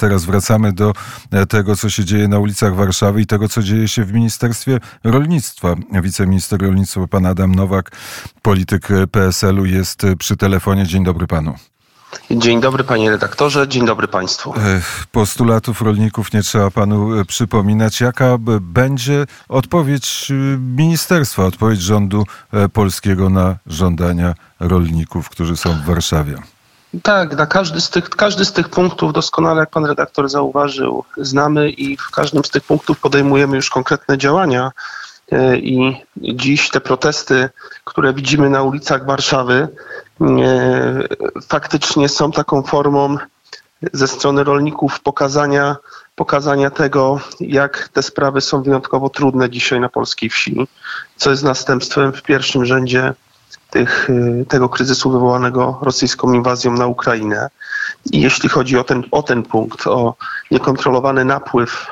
teraz wracamy do e, tego, co się dzieje na ulicach Warszawy i tego, co dzieje się w Ministerstwie Rolnictwa. Wiceminister rolnictwa pan Adam Nowak, polityk PSL-u jest przy telefonie. Dzień dobry panu. Dzień dobry panie redaktorze, dzień dobry państwu. Postulatów rolników nie trzeba panu przypominać. Jaka będzie odpowiedź ministerstwa, odpowiedź rządu polskiego na żądania rolników, którzy są w Warszawie? Tak, na każdy z, tych, każdy z tych punktów doskonale, jak pan redaktor zauważył, znamy i w każdym z tych punktów podejmujemy już konkretne działania. E, I dziś te protesty, które widzimy na ulicach Warszawy, e, faktycznie są taką formą ze strony rolników pokazania, pokazania tego, jak te sprawy są wyjątkowo trudne dzisiaj na polskiej wsi, co jest następstwem w pierwszym rzędzie tych, y, tego kryzysu wywołanego rosyjską inwazją na Ukrainę. I jeśli chodzi o ten, o ten punkt, o niekontrolowany napływ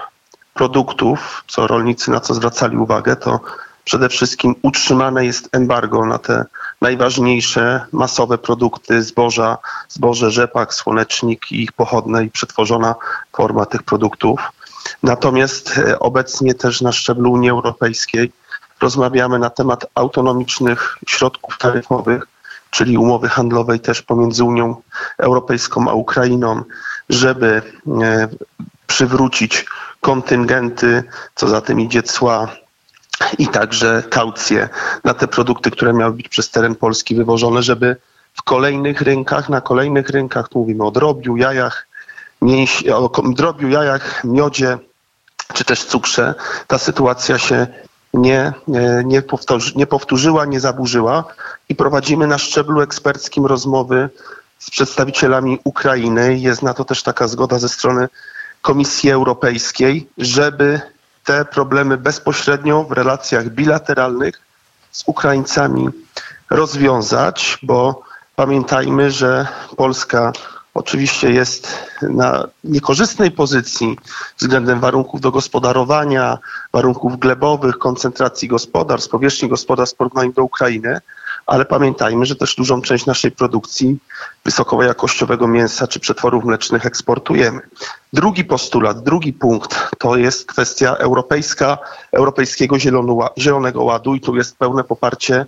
produktów, co rolnicy na co zwracali uwagę, to przede wszystkim utrzymane jest embargo na te najważniejsze masowe produkty zboża, zboże, rzepak, słonecznik i ich pochodne i przetworzona forma tych produktów. Natomiast e, obecnie też na szczeblu Unii Europejskiej rozmawiamy na temat autonomicznych środków taryfowych, czyli umowy handlowej też pomiędzy Unią Europejską a Ukrainą, żeby e, przywrócić kontyngenty, co za tym idzie cła i także kaucje na te produkty, które miały być przez teren Polski wywożone, żeby w kolejnych rynkach, na kolejnych rynkach, tu mówimy o drobiu, jajach, mięś, o drobiu, jajach, miodzie, czy też cukrze, ta sytuacja się nie, nie, powtórzy, nie powtórzyła, nie zaburzyła i prowadzimy na szczeblu eksperckim rozmowy z przedstawicielami Ukrainy. Jest na to też taka zgoda ze strony Komisji Europejskiej, żeby te problemy bezpośrednio w relacjach bilateralnych z Ukraińcami rozwiązać, bo pamiętajmy, że Polska oczywiście jest na niekorzystnej pozycji względem warunków do gospodarowania, warunków glebowych, koncentracji gospodarstw, powierzchni gospodarstw w porównaniu do Ukrainy, ale pamiętajmy, że też dużą część naszej produkcji wysokojakościowego mięsa czy przetworów mlecznych eksportujemy. Drugi postulat, drugi punkt to jest kwestia europejska, Europejskiego Zielonego Ładu i tu jest pełne poparcie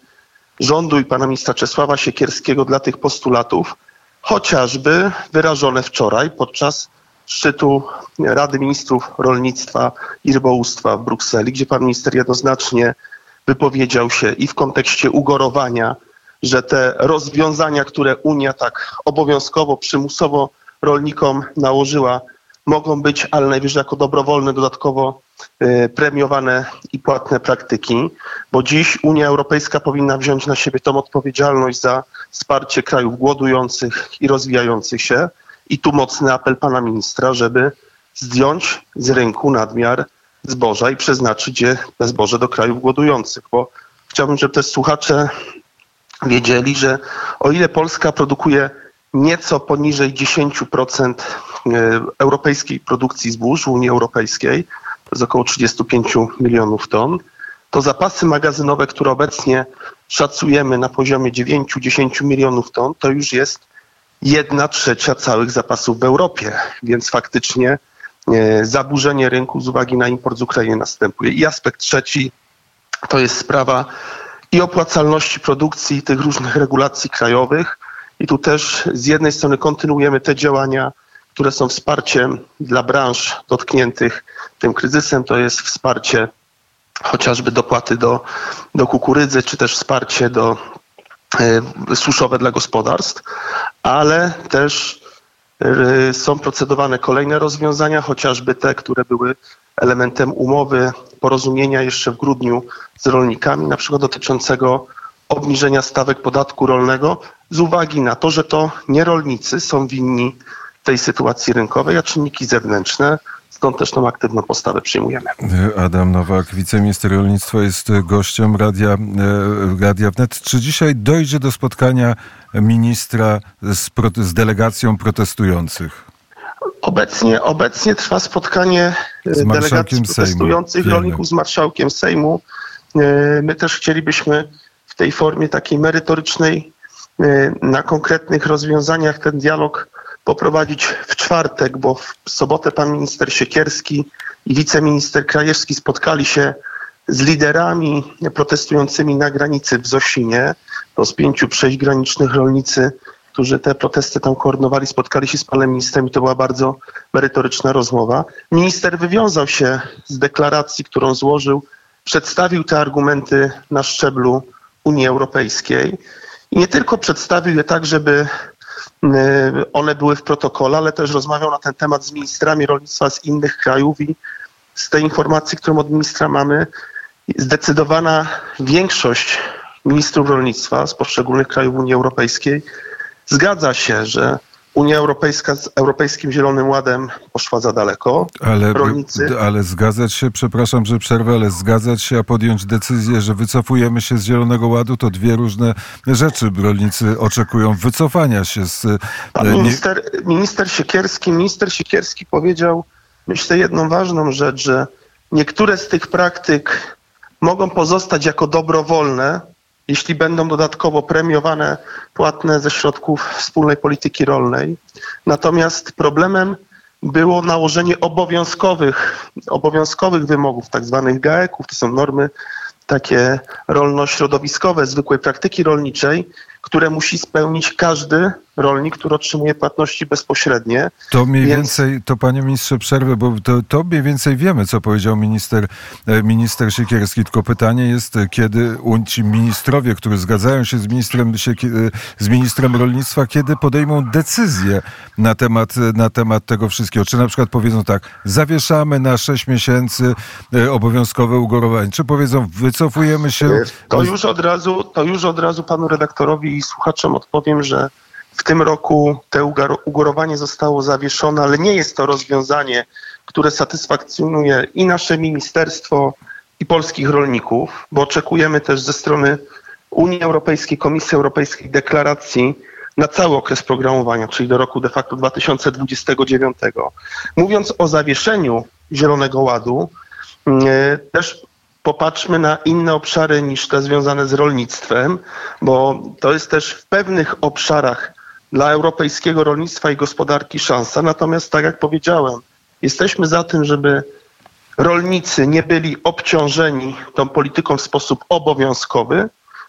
rządu i pana ministra Czesława Siekierskiego dla tych postulatów, chociażby wyrażone wczoraj podczas szczytu Rady Ministrów Rolnictwa i Rybołówstwa w Brukseli, gdzie pan minister jednoznacznie wypowiedział się i w kontekście ugorowania, że te rozwiązania, które Unia tak obowiązkowo, przymusowo rolnikom nałożyła, mogą być, ale najwyżej jako dobrowolne, dodatkowo y, premiowane i płatne praktyki, bo dziś Unia Europejska powinna wziąć na siebie tą odpowiedzialność za wsparcie krajów głodujących i rozwijających się. I tu mocny apel pana ministra, żeby zdjąć z rynku nadmiar zboża i przeznaczyć je te zboże do krajów głodujących, bo chciałbym, żeby też słuchacze wiedzieli, że o ile Polska produkuje nieco poniżej 10% e, europejskiej produkcji zbóż w Unii Europejskiej, to jest około 35 milionów ton, to zapasy magazynowe, które obecnie szacujemy na poziomie 9-10 milionów ton, to już jest jedna trzecia całych zapasów w Europie, więc faktycznie e, zaburzenie rynku z uwagi na import z Ukrainy następuje. I aspekt trzeci to jest sprawa i opłacalności produkcji tych różnych regulacji krajowych, i tu też z jednej strony kontynuujemy te działania, które są wsparciem dla branż dotkniętych tym kryzysem. To jest wsparcie chociażby dopłaty do, do kukurydzy, czy też wsparcie do y, suszowe dla gospodarstw, ale też y, są procedowane kolejne rozwiązania, chociażby te, które były elementem umowy porozumienia jeszcze w grudniu z rolnikami, na przykład dotyczącego obniżenia stawek podatku rolnego z uwagi na to, że to nie rolnicy są winni tej sytuacji rynkowej, a czynniki zewnętrzne. Stąd też tą aktywną postawę przyjmujemy. Adam Nowak, wiceminister rolnictwa, jest gościem Radia, e, Radia Wnet. Czy dzisiaj dojdzie do spotkania ministra z, z delegacją protestujących? Obecnie, obecnie trwa spotkanie e, delegacji protestujących Sejmu. rolników z marszałkiem Sejmu. E, my też chcielibyśmy w tej formie takiej merytorycznej na konkretnych rozwiązaniach ten dialog poprowadzić w czwartek, bo w sobotę pan minister Siekierski i wiceminister Krajewski spotkali się z liderami protestującymi na granicy w Zosinie. To z pięciu przejść granicznych rolnicy, którzy te protesty tam koordynowali, spotkali się z panem ministrem i to była bardzo merytoryczna rozmowa. Minister wywiązał się z deklaracji, którą złożył, przedstawił te argumenty na szczeblu Unii Europejskiej i nie tylko przedstawił je tak, żeby one były w protokole, ale też rozmawiał na ten temat z ministrami rolnictwa z innych krajów i z tej informacji, którą od ministra mamy, zdecydowana większość ministrów rolnictwa z poszczególnych krajów Unii Europejskiej zgadza się, że Unia Europejska z Europejskim Zielonym Ładem poszła za daleko. Ale, Rolnicy... ale zgadzać się, przepraszam, że przerwę, ale zgadzać się, a podjąć decyzję, że wycofujemy się z Zielonego Ładu, to dwie różne rzeczy. Rolnicy oczekują wycofania się z... Pan e, minister, minister Siekierski, minister Siekierski powiedział, myślę, jedną ważną rzecz, że niektóre z tych praktyk mogą pozostać jako dobrowolne, jeśli będą dodatkowo premiowane, płatne ze środków wspólnej polityki rolnej. Natomiast problemem było nałożenie obowiązkowych, obowiązkowych wymogów, tak zwanych GAEK-ów, to są normy takie rolno-środowiskowe, zwykłej praktyki rolniczej, które musi spełnić każdy rolnik, który otrzymuje płatności bezpośrednie. To mniej Więc... więcej, to panie ministrze przerwę, bo to, to mniej więcej wiemy, co powiedział minister, e, minister Siekierski, tylko pytanie jest, kiedy ci ministrowie, którzy zgadzają się z ministrem, e, z ministrem rolnictwa, kiedy podejmą decyzję na temat, na temat tego wszystkiego. Czy na przykład powiedzą tak, zawieszamy na 6 miesięcy e, obowiązkowe ugorowanie, czy powiedzą, wycofujemy się... To już od razu, to już od razu panu redaktorowi i słuchaczom odpowiem, że w tym roku te ugorowanie zostało zawieszone, ale nie jest to rozwiązanie, które satysfakcjonuje i nasze ministerstwo, i polskich rolników, bo oczekujemy też ze strony Unii Europejskiej, Komisji Europejskiej deklaracji na cały okres programowania, czyli do roku de facto 2029. Mówiąc o zawieszeniu Zielonego Ładu, mm, też popatrzmy na inne obszary niż te związane z rolnictwem, bo to jest też w pewnych obszarach dla europejskiego rolnictwa i gospodarki szansa. Natomiast, tak jak powiedziałem, jesteśmy za tym, żeby rolnicy nie byli obciążeni tą polityką w sposób obowiązkowy,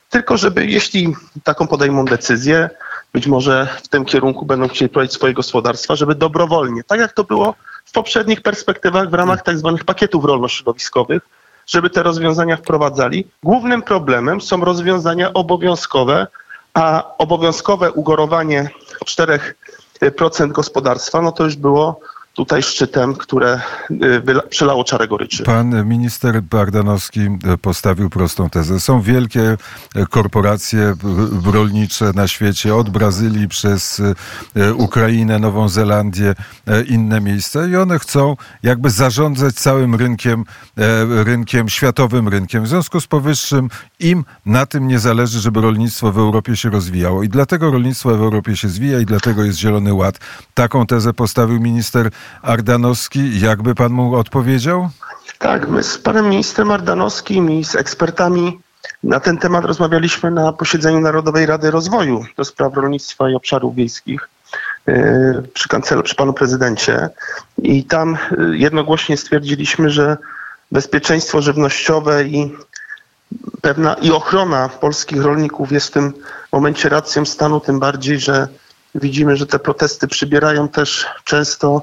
tylko żeby, jeśli taką podejmą decyzję, być może w tym kierunku będą chcieli prowadzić swoje gospodarstwa, żeby dobrowolnie, tak jak to było w poprzednich perspektywach w ramach tak zwanych pakietów rolno-środowiskowych, żeby te rozwiązania wprowadzali. Głównym problemem są rozwiązania obowiązkowe, a obowiązkowe ugorowanie 4% gospodarstwa, no to już było tutaj szczytem, które y, przelało czarę goryczy. Pan minister Bardanowski y, postawił prostą tezę. Są wielkie y, korporacje rolnicze na świecie, od Brazylii przez Ukrainę, Nową Zelandię, inne miejsca i one chcą jakby zarządzać całym rynkiem, rynkiem, światowym rynkiem. W związku z powyższym im na tym nie zależy, żeby rolnictwo w Europie się rozwijało i dlatego rolnictwo w Europie się zwija i dlatego jest Zielony Ład. Taką tezę postawił minister Ardanowski. Jakby pan mu odpowiedział? Tak, my z panem ministrem Ardanowskim i z ekspertami na ten temat rozmawialiśmy na posiedzeniu Narodowej Rady Rozwoju do spraw rolnictwa i obszarów wiejskich yy, przy kancelu, przy panu prezydencie. I tam yy, jednogłośnie stwierdziliśmy, że bezpieczeństwo żywnościowe i pewna i ochrona polskich rolników jest w tym momencie racją stanu, tym bardziej, że widzimy, że te protesty przybierają też często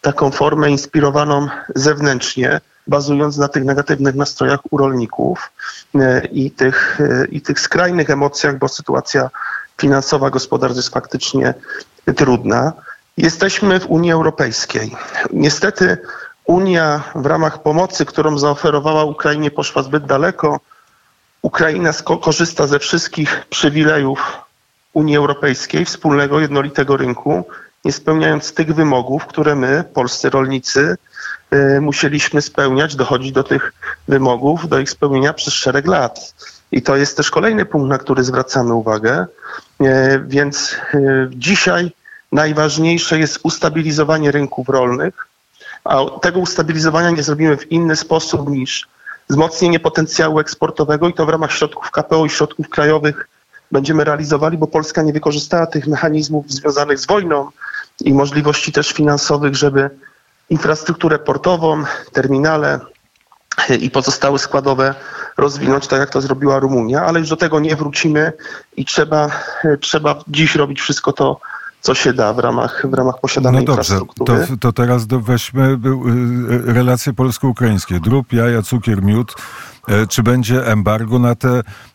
taką formę inspirowaną zewnętrznie, bazując na tych negatywnych nastrojach u rolników e, i tych, e, i tych skrajnych emocjach, bo sytuacja finansowa, gospodarcza jest faktycznie trudna. Jesteśmy w Unii Europejskiej. Niestety Unia w ramach pomocy, którą zaoferowała Ukrainie, poszła zbyt daleko. Ukraina korzysta ze wszystkich przywilejów Unii Europejskiej, wspólnego jednolitego rynku nie spełniając tych wymogów, które my, polscy rolnicy, y, musieliśmy spełniać, dochodzić do tych wymogów, do ich spełnienia przez szereg lat. I to jest też kolejny punkt, na który zwracamy uwagę. Y, więc y, dzisiaj najważniejsze jest ustabilizowanie rynków rolnych, a tego ustabilizowania nie zrobimy w inny sposób niż wzmocnienie potencjału eksportowego i to w ramach środków KPO i środków krajowych będziemy realizowali, bo Polska nie wykorzystała tych mechanizmów związanych z wojną i możliwości też finansowych, żeby infrastrukturę portową, terminale i pozostałe składowe rozwinąć, tak jak to zrobiła Rumunia, ale już do tego nie wrócimy i trzeba, trzeba dziś robić wszystko to, co się da w ramach, w ramach posiadanej no dobrze, infrastruktury. To, to teraz do, weźmy y, relacje polsko-ukraińskie. Drób, jaja, cukier, miód. E, czy będzie embargo na te,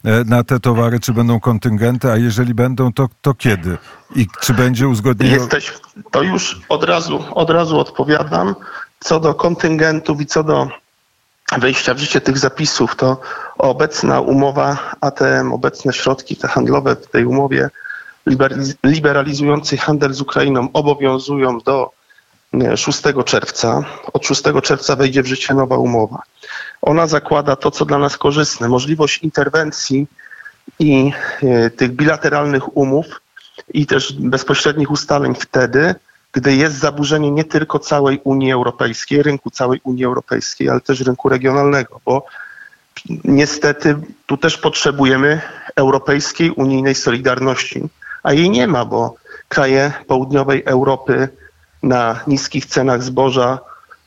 e, na te towary, czy będą kontyngenty, a jeżeli będą, to, to kiedy? I czy będzie uzgodnienie? Jesteś, to już od razu, od razu odpowiadam. Co do kontyngentów i co do wejścia w życie tych zapisów, to obecna umowa ATM, obecne środki te handlowe w tej umowie liberalizującej handel z Ukrainą obowiązują do 6 czerwca. Od 6 czerwca wejdzie w życie nowa umowa. Ona zakłada to, co dla nas korzystne, możliwość interwencji i e, tych bilateralnych umów i też bezpośrednich ustaleń wtedy, gdy jest zaburzenie nie tylko całej Unii Europejskiej, rynku całej Unii Europejskiej, ale też rynku regionalnego, bo niestety tu też potrzebujemy europejskiej, unijnej solidarności, a jej nie ma, bo kraje południowej Europy na niskich cenach zboża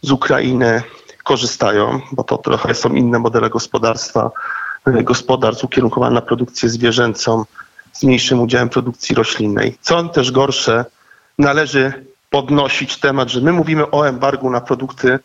z Ukrainy korzystają, bo to trochę są inne modele gospodarstwa, gospodarstw ukierunkowane na produkcję zwierzęcą z mniejszym udziałem produkcji roślinnej. Co też gorsze, należy podnosić temat, że my mówimy o embargu na produkty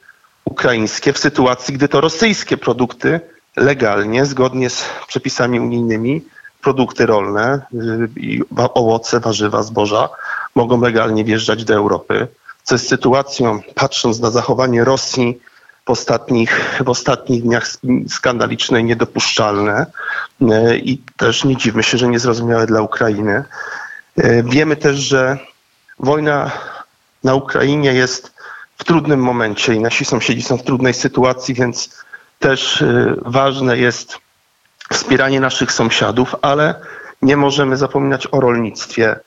ukraińskie w sytuacji, gdy to rosyjskie produkty legalnie, zgodnie z przepisami unijnymi, produkty rolne, y, owoce, warzywa, zboża mogą legalnie wjeżdżać do Europy, co jest sytuacją, patrząc na zachowanie Rosji w ostatnich, w ostatnich dniach skandaliczne i niedopuszczalne y, i też nie dziwmy się, że niezrozumiałe dla Ukrainy. Y, wiemy też, że wojna na Ukrainie jest w trudnym momencie i nasi sąsiedzi są w trudnej sytuacji, więc też ważne jest wspieranie naszych sąsiadów, ale nie możemy zapominać o rolnictwie,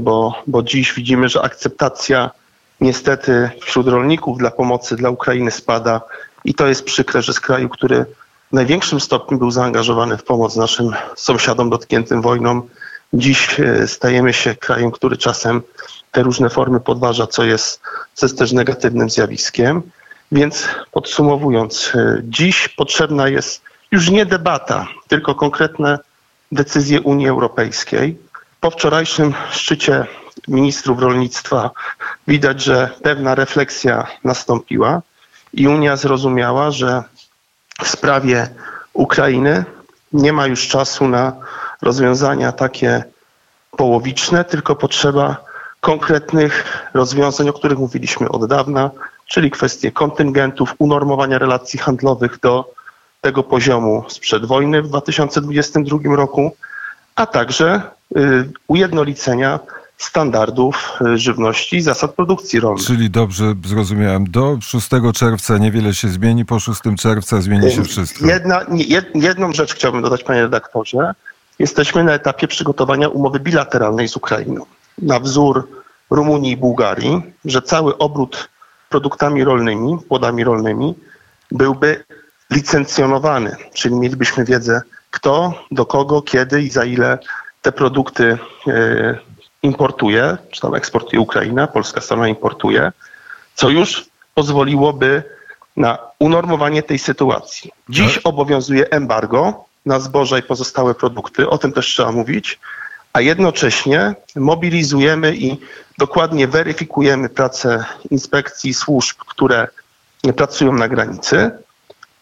bo, bo dziś widzimy, że akceptacja niestety wśród rolników dla pomocy dla Ukrainy spada i to jest przykre, że z kraju, który w największym stopniu był zaangażowany w pomoc naszym sąsiadom dotkniętym wojną, dziś e, stajemy się krajem, który czasem te różne formy podważa, co jest, co jest też negatywnym zjawiskiem. Więc podsumowując, e, dziś potrzebna jest już nie debata, tylko konkretne decyzje Unii Europejskiej. Po wczorajszym szczycie ministrów rolnictwa widać, że pewna refleksja nastąpiła i Unia zrozumiała, że w sprawie Ukrainy nie ma już czasu na rozwiązania takie połowiczne, tylko potrzeba konkretnych rozwiązań, o których mówiliśmy od dawna, czyli kwestie kontyngentów, unormowania relacji handlowych do tego poziomu sprzed wojny w 2022 roku, a także y, ujednolicenia standardów y, żywności i zasad produkcji rolnej. Czyli dobrze zrozumiałem, do 6 czerwca niewiele się zmieni, po 6 czerwca zmieni się wszystko. Jedna, jedną rzecz chciałbym dodać, panie redaktorze. Jesteśmy na etapie przygotowania umowy bilateralnej z Ukrainą. Na wzór Rumunii i Bułgarii, że cały obrót produktami rolnymi, płodami rolnymi byłby licencjonowany, czyli mielibyśmy wiedzę, kto, do kogo, kiedy i za ile te produkty e, importuje, czy tam eksportuje Ukraina, polska strona importuje, co już pozwoliłoby na unormowanie tej sytuacji. Dziś tak. obowiązuje embargo na zboża i pozostałe produkty, o tym też trzeba mówić, a jednocześnie mobilizujemy i dokładnie weryfikujemy pracę inspekcji służb, które pracują na granicy,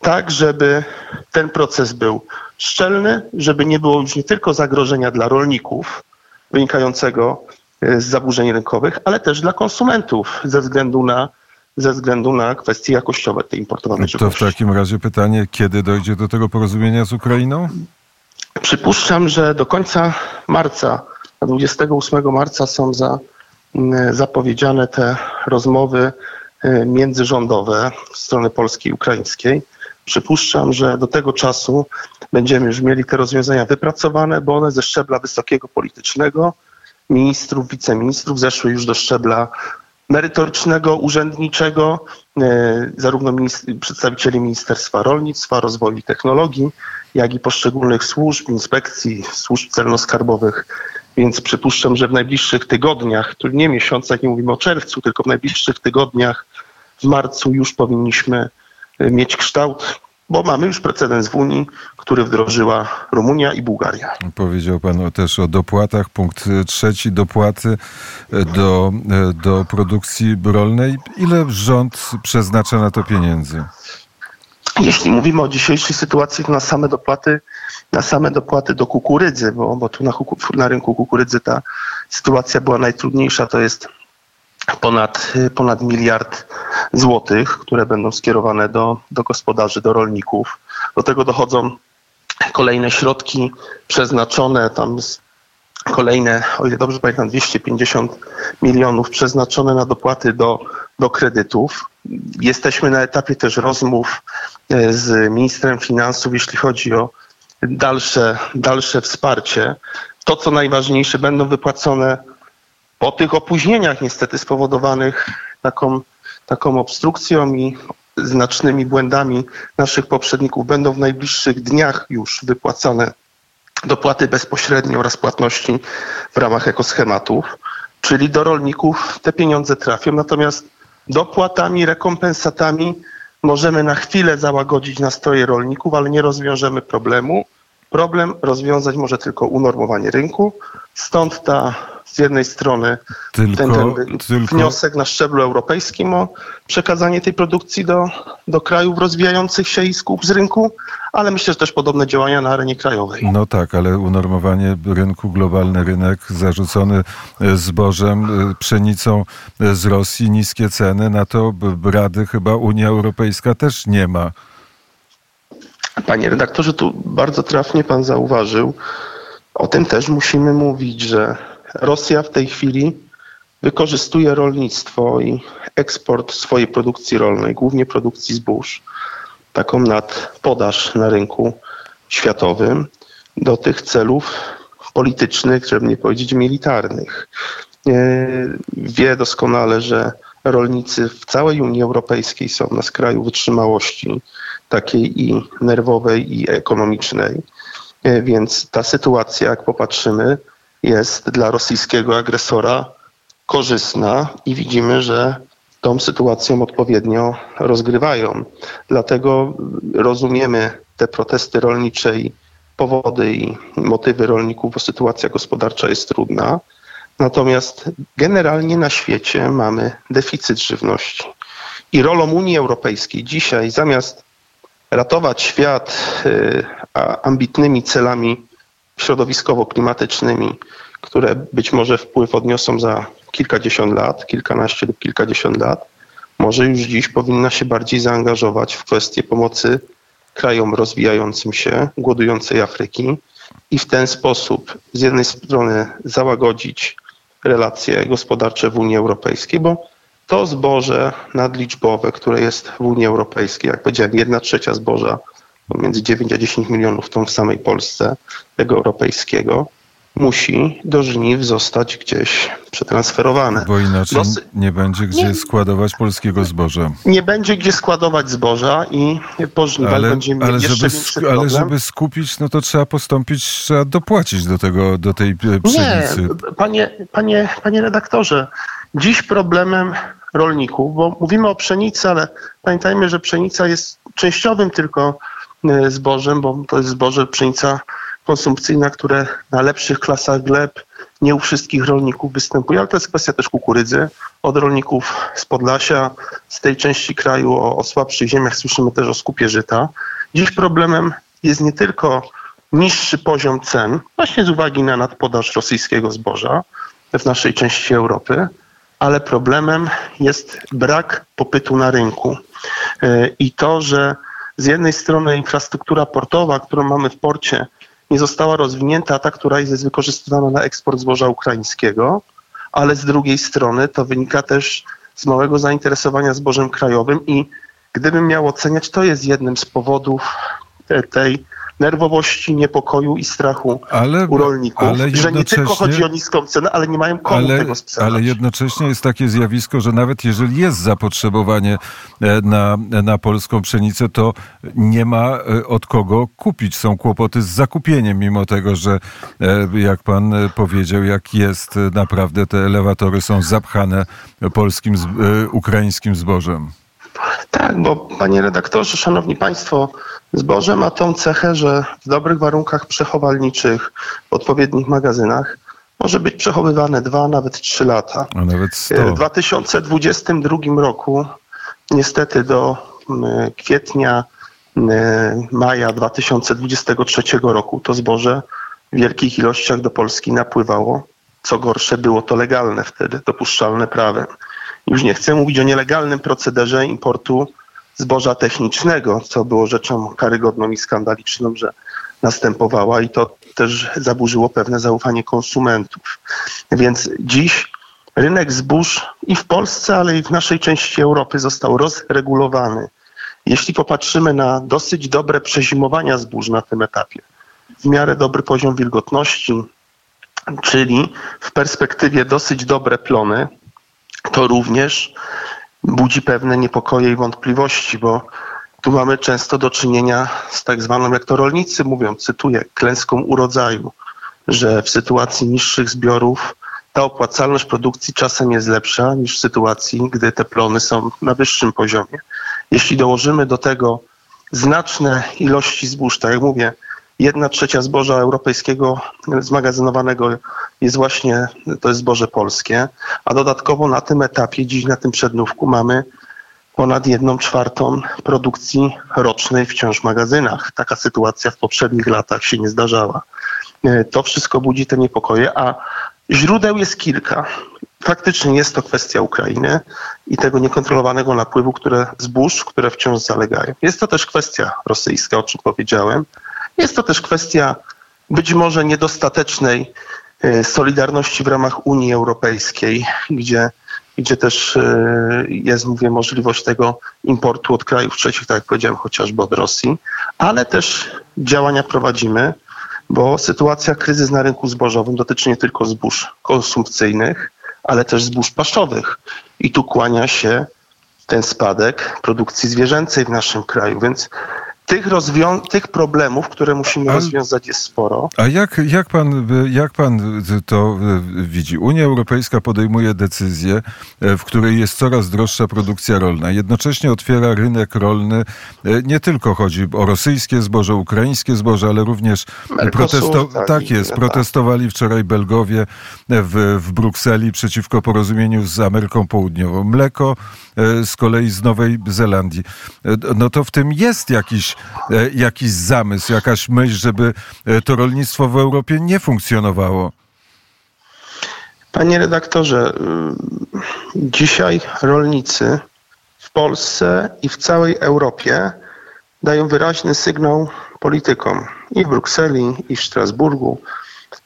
tak żeby ten proces był szczelny, żeby nie było już nie tylko zagrożenia dla rolników wynikającego e, z zaburzeń rynkowych, ale też dla konsumentów ze względu na ze względu na kwestie jakościowe tej importowanej żywności. To w takim razie pytanie, kiedy dojdzie do tego porozumienia z Ukrainą? Przypuszczam, że do końca marca, 28 marca są za, zapowiedziane te rozmowy e, międzyrządowe strony polskiej i ukraińskiej. Przypuszczam, że do tego czasu będziemy już mieli te rozwiązania wypracowane, bo one ze szczebla wysokiego politycznego, ministrów, wiceministrów zeszły już do szczebla merytorycznego, urzędniczego, e, zarówno przedstawicieli Ministerstwa Rolnictwa, Rozwoju i Technologii, jak i poszczególnych służb, inspekcji, służb celno-skarbowych. Więc przypuszczam, że w najbliższych tygodniach, tu nie miesiącach, nie mówimy o czerwcu, tylko w najbliższych tygodniach, w marcu już powinniśmy mieć kształt, bo mamy już precedens w Unii, który wdrożyła Rumunia i Bułgaria. Powiedział Pan też o dopłatach. Punkt trzeci, dopłaty do, do produkcji rolnej. Ile rząd przeznacza na to pieniędzy? Jeśli mówimy o dzisiejszej sytuacji, to na same dopłaty, na same dopłaty do kukurydzy, bo, bo tu na, na rynku kukurydzy ta sytuacja była najtrudniejsza, to jest ponad, ponad miliard złotych, które będą skierowane do, do gospodarzy, do rolników. Do tego dochodzą kolejne środki przeznaczone, tam kolejne, o ile dobrze pamiętam, 250 milionów przeznaczone na dopłaty do, do kredytów. Jesteśmy na etapie też rozmów e, z ministrem finansów, jeśli chodzi o dalsze, dalsze wsparcie. To, co najważniejsze, będą wypłacone po tych opóźnieniach niestety spowodowanych taką, taką obstrukcją i znacznymi błędami naszych poprzedników będą w najbliższych dniach już wypłacane dopłaty bezpośrednie oraz płatności w ramach ekoschematów, czyli do rolników te pieniądze trafią. Natomiast dopłatami, rekompensatami możemy na chwilę załagodzić nastroje rolników, ale nie rozwiążemy problemu. Problem rozwiązać może tylko unormowanie rynku. Stąd ta z jednej strony tylko, ten, ten tylko... wniosek na szczeblu europejskim o przekazanie tej produkcji do, do krajów rozwijających się i skup z rynku, ale myślę, że też podobne działania na arenie krajowej. No tak, ale unormowanie rynku, globalny rynek zarzucony e, zbożem, e, pszenicą e, z Rosji, niskie ceny, na to rady chyba Unia Europejska też nie ma. Panie redaktorze, tu bardzo trafnie pan zauważył, o tym też musimy mówić, że Rosja w tej chwili wykorzystuje rolnictwo i eksport swojej produkcji rolnej, głównie produkcji zbóż, taką nadpodaż na rynku światowym do tych celów politycznych, żeby nie powiedzieć militarnych. E, wie doskonale, że rolnicy w całej Unii Europejskiej są na skraju wytrzymałości takiej i nerwowej, i ekonomicznej. E, więc ta sytuacja, jak popatrzymy, jest dla rosyjskiego agresora korzystna i widzimy, że tą sytuacją odpowiednio rozgrywają. Dlatego rozumiemy te protesty rolnicze i powody i motywy rolników, bo sytuacja gospodarcza jest trudna. Natomiast generalnie na świecie mamy deficyt żywności. I rolą Unii Europejskiej dzisiaj, zamiast ratować świat y, ambitnymi celami środowiskowo-klimatycznymi, które być może wpływ odniosą za kilkadziesiąt lat, kilkanaście lub kilkadziesiąt lat, może już dziś powinna się bardziej zaangażować w kwestie pomocy krajom rozwijającym się, głodującej Afryki i w ten sposób z jednej strony załagodzić relacje gospodarcze w Unii Europejskiej, bo to zboże nadliczbowe, które jest w Unii Europejskiej, jak powiedziałem, jedna trzecia zboża między 9 a 10 milionów ton w samej Polsce, tego europejskiego, musi do żniw zostać gdzieś przetransferowane. Bo inaczej nie będzie gdzie nie, składować polskiego zboża. Nie będzie gdzie składować zboża i po żniwach ale, będziemy ale żeby, Ale żeby skupić, no to trzeba postąpić, trzeba dopłacić do, tego, do tej e, pszenicy. Nie, panie, panie, panie redaktorze, dziś problemem rolników, bo mówimy o pszenicy, ale pamiętajmy, że pszenica jest częściowym tylko e, zbożem, bo to jest zboże, pszenica konsumpcyjna, które na lepszych klasach gleb nie u wszystkich rolników występuje, ale to jest kwestia też kukurydzy. Od rolników z Podlasia, z tej części kraju o, o słabszych ziemiach słyszymy też o skupie żyta. Dziś problemem jest nie tylko niższy poziom cen, właśnie z uwagi na nadpodaż rosyjskiego zboża w naszej części Europy, ale problemem jest brak popytu na rynku. E, I to, że z jednej strony infrastruktura portowa, którą mamy w porcie, nie została rozwinięta ta, która jest wykorzystywana na eksport zboża ukraińskiego, ale z drugiej strony to wynika też z małego zainteresowania zbożem krajowym i gdybym miał oceniać, to jest jednym z powodów tej nerwowości, niepokoju i strachu ale, u rolników, ale że nie tylko chodzi o niską cenę, ale nie mają komu ale, tego sprzedać. Ale jednocześnie jest takie zjawisko, że nawet jeżeli jest zapotrzebowanie e, na, na polską pszenicę, to nie ma e, od kogo kupić. Są kłopoty z zakupieniem, mimo tego, że e, jak pan powiedział, jak jest naprawdę te elewatory są zapchane polskim, ukraińskim zbożem. Tak, bo panie redaktorze, szanowni państwo, zboże ma tą cechę, że w dobrych warunkach przechowalniczych, w odpowiednich magazynach może być przechowywane dwa, nawet trzy lata. A nawet 100. W 2022 roku niestety do kwietnia, maja 2023 roku to zboże w wielkich ilościach do Polski napływało. Co gorsze, było to legalne wtedy, dopuszczalne prawem. Już nie chcę mówić o nielegalnym procederze importu zboża technicznego, co było rzeczą karygodną i skandaliczną, że następowała i to też zaburzyło pewne zaufanie konsumentów. Więc dziś rynek zbóż i w Polsce, ale i w naszej części Europy został rozregulowany. Jeśli popatrzymy na dosyć dobre przezimowania zbóż na tym etapie, w miarę dobry poziom wilgotności, czyli w perspektywie dosyć dobre plony, to również budzi pewne niepokoje i wątpliwości, bo tu mamy często do czynienia z tak zwaną, jak to rolnicy mówią, cytuję, klęską urodzaju, że w sytuacji niższych zbiorów ta opłacalność produkcji czasem jest lepsza niż w sytuacji, gdy te plony są na wyższym poziomie. Jeśli dołożymy do tego znaczne ilości zbóż, tak jak mówię, jedna trzecia zboża europejskiego zmagazynowanego jest właśnie, to jest zboże polskie, a dodatkowo na tym etapie, dziś na tym przednówku mamy ponad jedną czwartą produkcji rocznej wciąż w magazynach. Taka sytuacja w poprzednich latach się nie zdarzała. E, to wszystko budzi te niepokoje, a źródeł jest kilka. Faktycznie jest to kwestia Ukrainy i tego niekontrolowanego napływu które, zbóż, które wciąż zalegają. Jest to też kwestia rosyjska, o czym powiedziałem. Jest to też kwestia być może niedostatecznej e, solidarności w ramach Unii Europejskiej, gdzie, gdzie też e, jest, mówię, możliwość tego importu od krajów trzecich, tak jak powiedziałem, chociażby od Rosji, ale też działania prowadzimy, bo sytuacja, kryzys na rynku zbożowym dotyczy nie tylko zbóż konsumpcyjnych, ale też zbóż paszowych. I tu kłania się ten spadek produkcji zwierzęcej w naszym kraju. Więc tych, tych problemów, które musimy rozwiązać jest sporo. A jak, jak, pan, jak pan to widzi? Unia Europejska podejmuje decyzję, w której jest coraz droższa produkcja rolna. Jednocześnie otwiera rynek rolny. Nie tylko chodzi o rosyjskie zboże, ukraińskie zboże, ale również protesto tak, tak jest. Tak. Protestowali wczoraj Belgowie w, w Brukseli przeciwko porozumieniu z Ameryką Południową. Mleko z kolei z Nowej Zelandii. No to w tym jest jakiś E, jakiś zamysł, jakaś myśl, żeby e, to rolnictwo w Europie nie funkcjonowało? Panie redaktorze, y, dzisiaj rolnicy w Polsce i w całej Europie dają wyraźny sygnał politykom i w Brukseli, i w Strasburgu,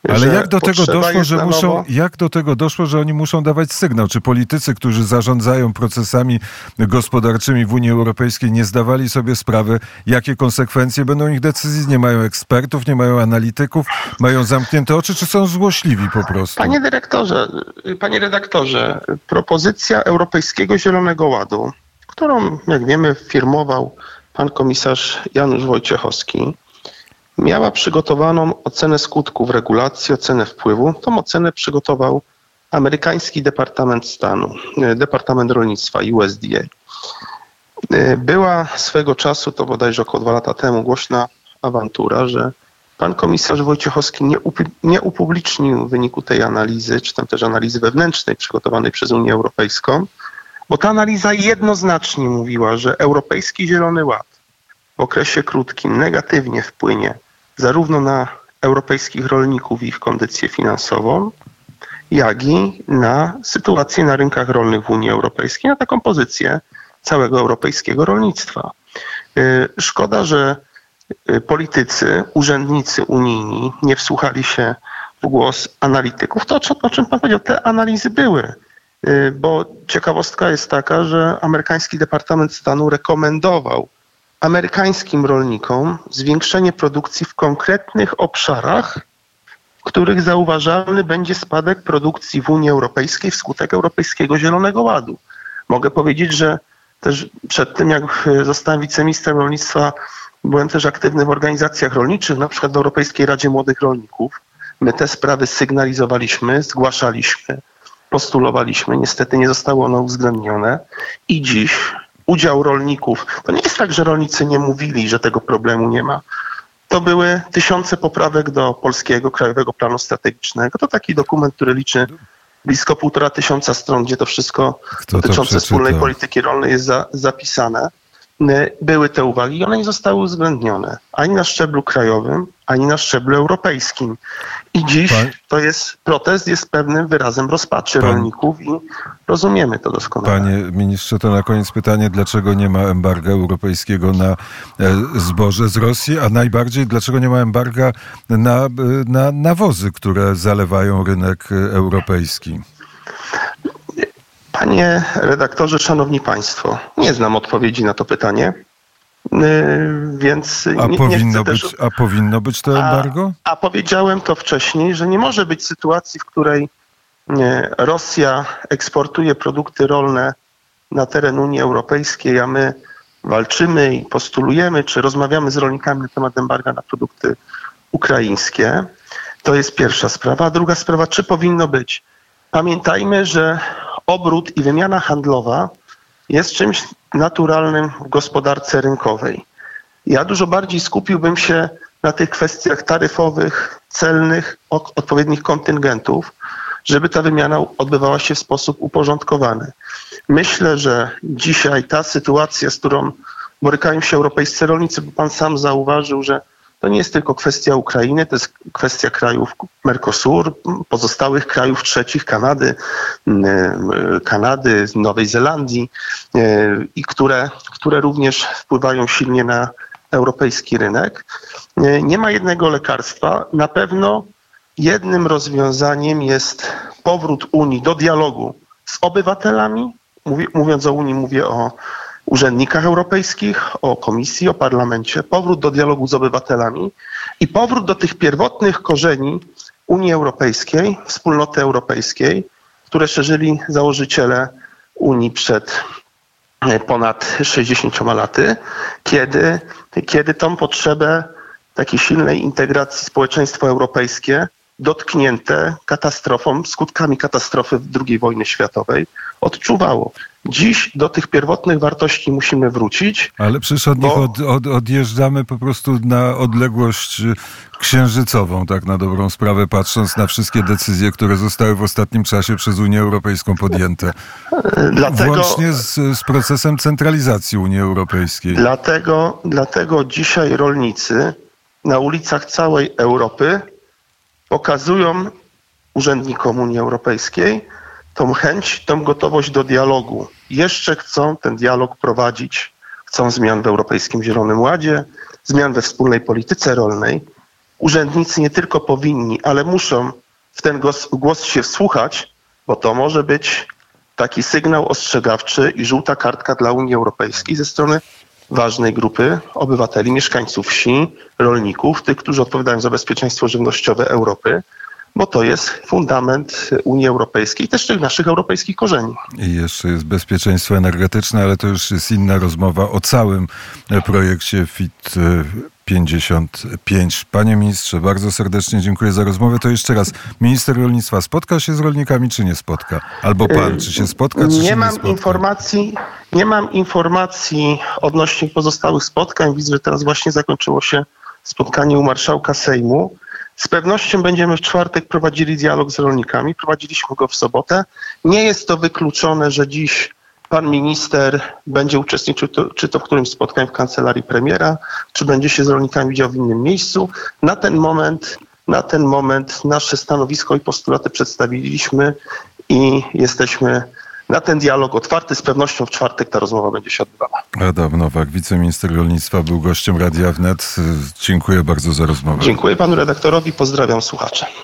ale jak do tego doszło, że muszą, jak do tego doszło, że oni muszą dawać sygnał? Czy politycy, którzy zarządzają procesami gospodarczymi w Unii Europejskiej, nie zdawali sobie sprawy, jakie konsekwencje będą ich decyzji? Nie mają ekspertów, nie mają analityków, mają zamknięte oczy, czy są złośliwi po prostu? Panie dyrektorze, panie redaktorze, propozycja Europejskiego Zielonego Ładu, którą, jak wiemy, firmował pan komisarz Janusz Wojciechowski, miała przygotowaną ocenę skutków regulacji, ocenę wpływu. Tą ocenę przygotował amerykański Departament Stanu, e, Departament Rolnictwa USDA. E, była swego czasu, to bodajże około dwa lata temu, głośna awantura, że pan komisarz Wojciechowski nie, nie upublicznił wyniku tej analizy, czy tam też analizy wewnętrznej przygotowanej przez Unię Europejską, bo ta analiza jednoznacznie mówiła, że Europejski Zielony Ład w okresie krótkim negatywnie wpłynie zarówno na europejskich rolników i ich kondycję finansową, jak i na sytuację na rynkach rolnych w Unii Europejskiej, na taką pozycję całego europejskiego rolnictwa. Y, szkoda, że y, politycy, urzędnicy unijni nie wsłuchali się w głos analityków. To, o czym pan powiedział, te analizy były. Y, bo ciekawostka jest taka, że amerykański Departament Stanu rekomendował amerykańskim rolnikom zwiększenie produkcji w konkretnych obszarach, w których zauważalny będzie spadek produkcji w Unii Europejskiej wskutek Europejskiego Zielonego Ładu. Mogę powiedzieć, że też przed tym, jak zostałem wiceministrem rolnictwa, byłem też aktywny w organizacjach rolniczych, na przykład w Europejskiej Radzie Młodych Rolników. My te sprawy sygnalizowaliśmy, zgłaszaliśmy, postulowaliśmy. Niestety nie zostało one uwzględnione i dziś udział rolników, to nie jest tak, że rolnicy nie mówili, że tego problemu nie ma. To były tysiące poprawek do polskiego Krajowego Planu Strategicznego. To taki dokument, który liczy blisko półtora tysiąca stron, gdzie to wszystko Kto to dotyczące przeczyta? wspólnej polityki rolnej jest za, zapisane. Y, Były te uwagi i one nie zostały uwzględnione ani na szczeblu krajowym, ani na szczeblu europejskim. I dziś to jest protest, jest pewnym wyrazem rozpaczy Pan- rolników i rozumiemy to doskonale. Panie ministrze, to na koniec pytanie, dlaczego nie ma embarga europejskiego na e, zboże z Rosji, a najbardziej dlaczego nie ma embarga na, e, na nawozy, które zalewają rynek e, europejski? Panie redaktorze, szanowni państwo, nie znam odpowiedzi na to pytanie, więc A, nie, nie powinno, chcę być, też... a powinno być to embargo? A, a powiedziałem to wcześniej, że nie może być sytuacji, w której nie, Rosja eksportuje produkty rolne na teren Unii Europejskiej, a my walczymy i postulujemy, czy rozmawiamy z rolnikami na temat embarga na produkty ukraińskie. To jest pierwsza sprawa. A druga sprawa, czy powinno być? Pamiętajmy, że obrót i wymiana handlowa jest czymś naturalnym w gospodarce rynkowej. Ja dużo bardziej skupiłbym się na tych kwestiach taryfowych, celnych, odpowiednich kontyngentów, żeby ta wymiana odbywała się w sposób uporządkowany. Myślę, że dzisiaj ta sytuacja, z którą borykają się europejscy rolnicy, bo pan sam zauważył, że to nie jest tylko kwestia Ukrainy, to jest kwestia krajów Mercosur, pozostałych krajów trzecich, Kanady, mm, Kanady, Nowej Zelandii e, i które, które również wpływają silnie na europejski rynek. E, Nie ma jednego lekarstwa. Na pewno jednym rozwiązaniem jest powrót Unii do dialogu z obywatelami. Mówi- Mówiąc o Unii, mówię o urzędnikach europejskich, o komisji, o parlamencie. Powrót do dialogu z obywatelami i powrót do tych pierwotnych korzeni Unii Europejskiej, wspólnoty europejskiej, które szerzyli założyciele Unii przed e, ponad 60 laty, kiedy, kiedy tą potrzebę takiej silnej integracji społeczeństwo europejskie dotknięte katastrofą, skutkami katastrofy II wojny światowej odczuwało. Dziś do tych pierwotnych wartości musimy wrócić. Ale przecież od nich Bo- od, od, odjeżdżamy po prostu na odległość y, księżycową, tak na dobrą sprawę, patrząc na wszystkie decyzje, które zostały w ostatnim czasie przez Unię Europejską podjęte. Dlatego, Włącznie z, z procesem centralizacji Unii Europejskiej. dlatego, dlatego dzisiaj rolnicy na ulicach całej Europy pokazują urzędnikom Unii Europejskiej tą chęć, tą gotowość do dialogu. Jeszcze chcą ten dialog prowadzić, chcą zmian w Europejskim Zielonym Ładzie, zmian we wspólnej polityce rolnej. Urzędnicy nie tylko powinni, ale muszą w ten głos, głos się wsłuchać, bo to może być taki sygnał ostrzegawczy i żółta kartka dla Unii Europejskiej ze strony ważnej grupy obywateli, mieszkańców wsi, rolników, tych, którzy odpowiadają za bezpieczeństwo żywnościowe Europy, bo to jest fundament Unii Europejskiej i też tych naszych europejskich korzeni. I jeszcze jest bezpieczeństwo energetyczne, ale to już jest inna rozmowa o całym e, projekcie FIT e, 55. Panie ministrze, bardzo serdecznie dziękuję za rozmowę. To jeszcze raz, minister rolnictwa spotka się z rolnikami, czy nie spotka? Albo pan, czy się spotka, czy nie się nie mam spotka? informacji, nie mam informacji odnośnie pozostałych spotkań. Widzę, że teraz właśnie zakończyło się spotkanie u marszałka Sejmu. Z pewnością będziemy w czwartek prowadzili dialog z rolnikami. Prowadziliśmy go w sobotę. Nie jest to wykluczone, że dziś pan minister będzie uczestniczył, to, czy to w którymś spotkaniu w kancelarii premiera, czy będzie się z rolnikami widział w innym miejscu. Na ten moment, na ten moment nasze stanowisko i postulaty przedstawiliśmy i jesteśmy na ten dialog otwarty. Z pewnością w czwartek ta rozmowa będzie się odbywała. Adam Nowak, wiceminister rolnictwa, był gościem Radia Wnet. Dziękuję bardzo za rozmowę. Dziękuję panu redaktorowi, pozdrawiam słuchaczy.